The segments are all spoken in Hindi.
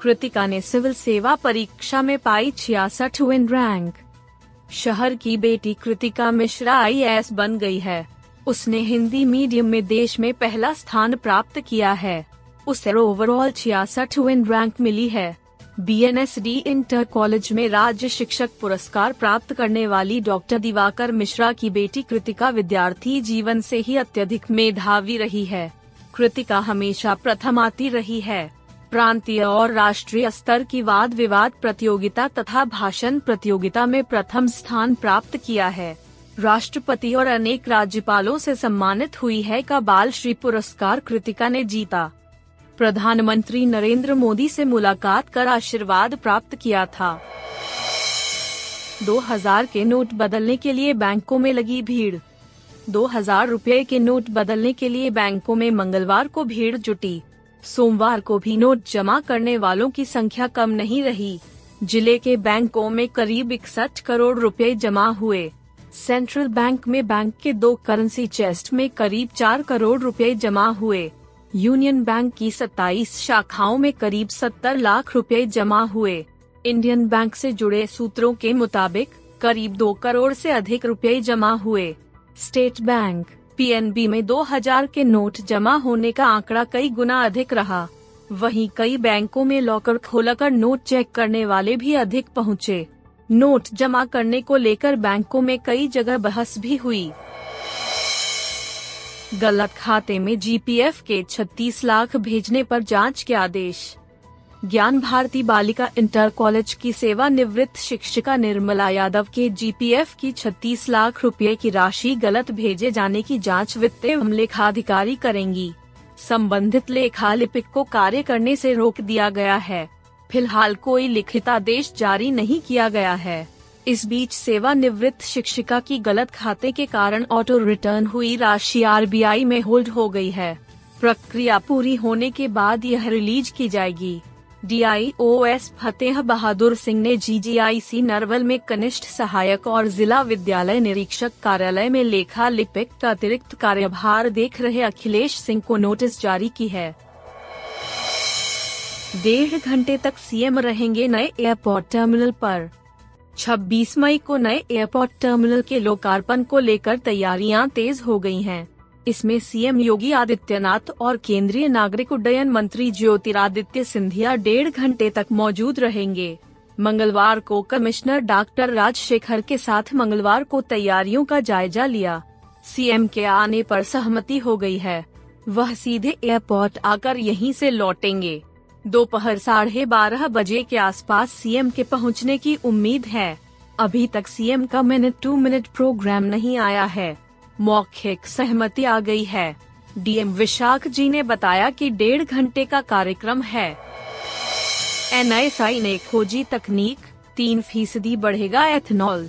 कृतिका ने सिविल सेवा परीक्षा में पाई छियासठ विन रैंक शहर की बेटी कृतिका मिश्रा आईएएस बन गई है। उसने हिंदी मीडियम में देश में पहला स्थान प्राप्त किया है। उसे ओवरऑल छियासठ विन रैंक मिली है। B N S D inter college में राज्य शिक्षक पुरस्कार प्राप्त करने वाली डॉक्टर दिवाकर मिश्रा की बेटी कृतिका विद्यार्थी जीवन से ही अत्यधिक मेधावी रही है। कृतिका हमेशा प्रथम आती रही है। प्रांतीय और राष्ट्रीय स्तर की वाद विवाद प्रतियोगिता तथा भाषण प्रतियोगिता में प्रथम स्थान प्राप्त किया है। राष्ट्रपति और अनेक राज्यपालों से सम्मानित हुई है का बाल श्री पुरस्कार कृतिका ने जीता। प्रधानमंत्री नरेंद्र मोदी से मुलाकात कर आशीर्वाद प्राप्त किया था। 2000 के नोट बदलने के लिए बैंकों में लगी भीड़। 2000 रुपए के नोट बदलने के लिए बैंकों में मंगलवार को भीड़ जुटी। सोमवार को भी नोट जमा करने वालों की संख्या कम नहीं रही। ज़िले के बैंकों में करीब इकसठ करोड़ रुपए जमा हुए। सेंट्रल बैंक में बैंक के दो करेंसी चेस्ट में करीब चार करोड़ रुपए जमा हुए। यूनियन बैंक की 27 शाखाओं में करीब 70 लाख रुपए जमा हुए। इंडियन बैंक से जुड़े सूत्रों के मुताबिक, करीब दो करोड़ से अधिक रुपए जमा हुए। स्टेट बैंक पीएनबी में 2000 के नोट जमा होने का आंकड़ा कई गुना अधिक रहा। वहीं कई बैंकों में लॉकर खोलकर नोट चेक करने वाले भी अधिक पहुँचे। नोट जमा करने को लेकर बैंकों में कई जगह बहस भी हुई। गलत खाते में जीपीएफ के 36 लाख भेजने पर जाँच के आदेश। ज्ञान भारती बालिका इंटर कॉलेज की सेवानिवृत्त शिक्षिका निर्मला यादव के जीपीएफ की 36 लाख रुपए की राशि गलत भेजे जाने की जाँच वित्त एवं लेखाधिकारी करेंगी। संबंधित लेखा लिपिक को कार्य करने से रोक दिया गया है। फ़िलहाल कोई लिखित आदेश जारी नहीं किया गया है। इस बीच सेवानिवृत्त शिक्षिका की गलत खाते के कारण ऑटो रिटर्न हुई राशि आरबीआई में होल्ड हो गई है। प्रक्रिया पूरी होने के बाद यह रिलीज़ की जाएगी। डीआईओएस फतेह बहादुर सिंह ने जीजीआईसी नरवल में कनिष्ठ सहायक और जिला विद्यालय निरीक्षक कार्यालय में लेखा लिपिक अतिरिक्त कार्यभार देख रहे अखिलेश सिंह को नोटिस जारी की है डेढ़ घंटे तक सीएम रहेंगे नए एयरपोर्ट टर्मिनल पर 26 मई को नए एयरपोर्ट टर्मिनल के लोकार्पण को लेकर तैयारियाँ तेज हो गई हैं। इसमें सीएम योगी आदित्यनाथ और केंद्रीय नागरिक उड्डयन मंत्री ज्योतिरादित्य सिंधिया डेढ़ घंटे तक मौजूद रहेंगे। मंगलवार को कमिश्नर डॉक्टर राजशेखर के साथ मंगलवार को तैयारियों का जायजा लिया। सीएम के आने पर सहमति हो गई है। वह सीधे एयरपोर्ट आकर यहीं से लौटेंगे। दोपहर साढ़े बारह बजे के आसपास सीएम के पहुँचने की उम्मीद है। अभी तक सीएम का मिनट टू मिनट प्रोग्राम नहीं आया है। मौखिक सहमति आ गई है। डीएम विशाख जी ने बताया कि डेढ़ घंटे का कार्यक्रम है। एनआईएसआई ने खोजी तकनीक तीन फ़ीसदी बढ़ेगा एथेनॉल।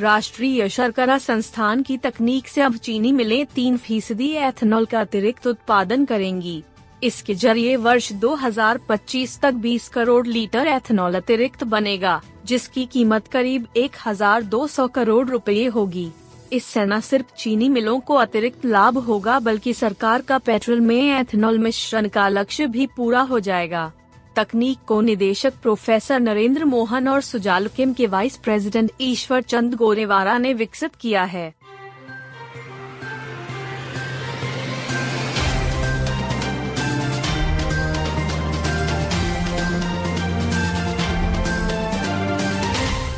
राष्ट्रीय शर्करा संस्थान की तकनीक से अब चीनी मिले तीन फ़ीसदी एथनॉल का अतिरिक्त उत्पादन करेंगी। इसके ज़रिए वर्ष 2025 तक 20 करोड़ लीटर एथेनॉल अतिरिक्त बनेगा जिसकी कीमत करीब 1,200 करोड़ रुपए होगी। इससे न सिर्फ़ चीनी मिलों को अतिरिक्त लाभ होगा, बल्कि सरकार का पेट्रोल में एथेनॉल मिश्रण का लक्ष्य भी पूरा हो जाएगा। तकनीक को निदेशक प्रोफेसर नरेंद्र मोहन और सुजालकिम के वाइस प्रेसिडेंट ईश्वर चंद गोरेवारा ने विकसित किया है।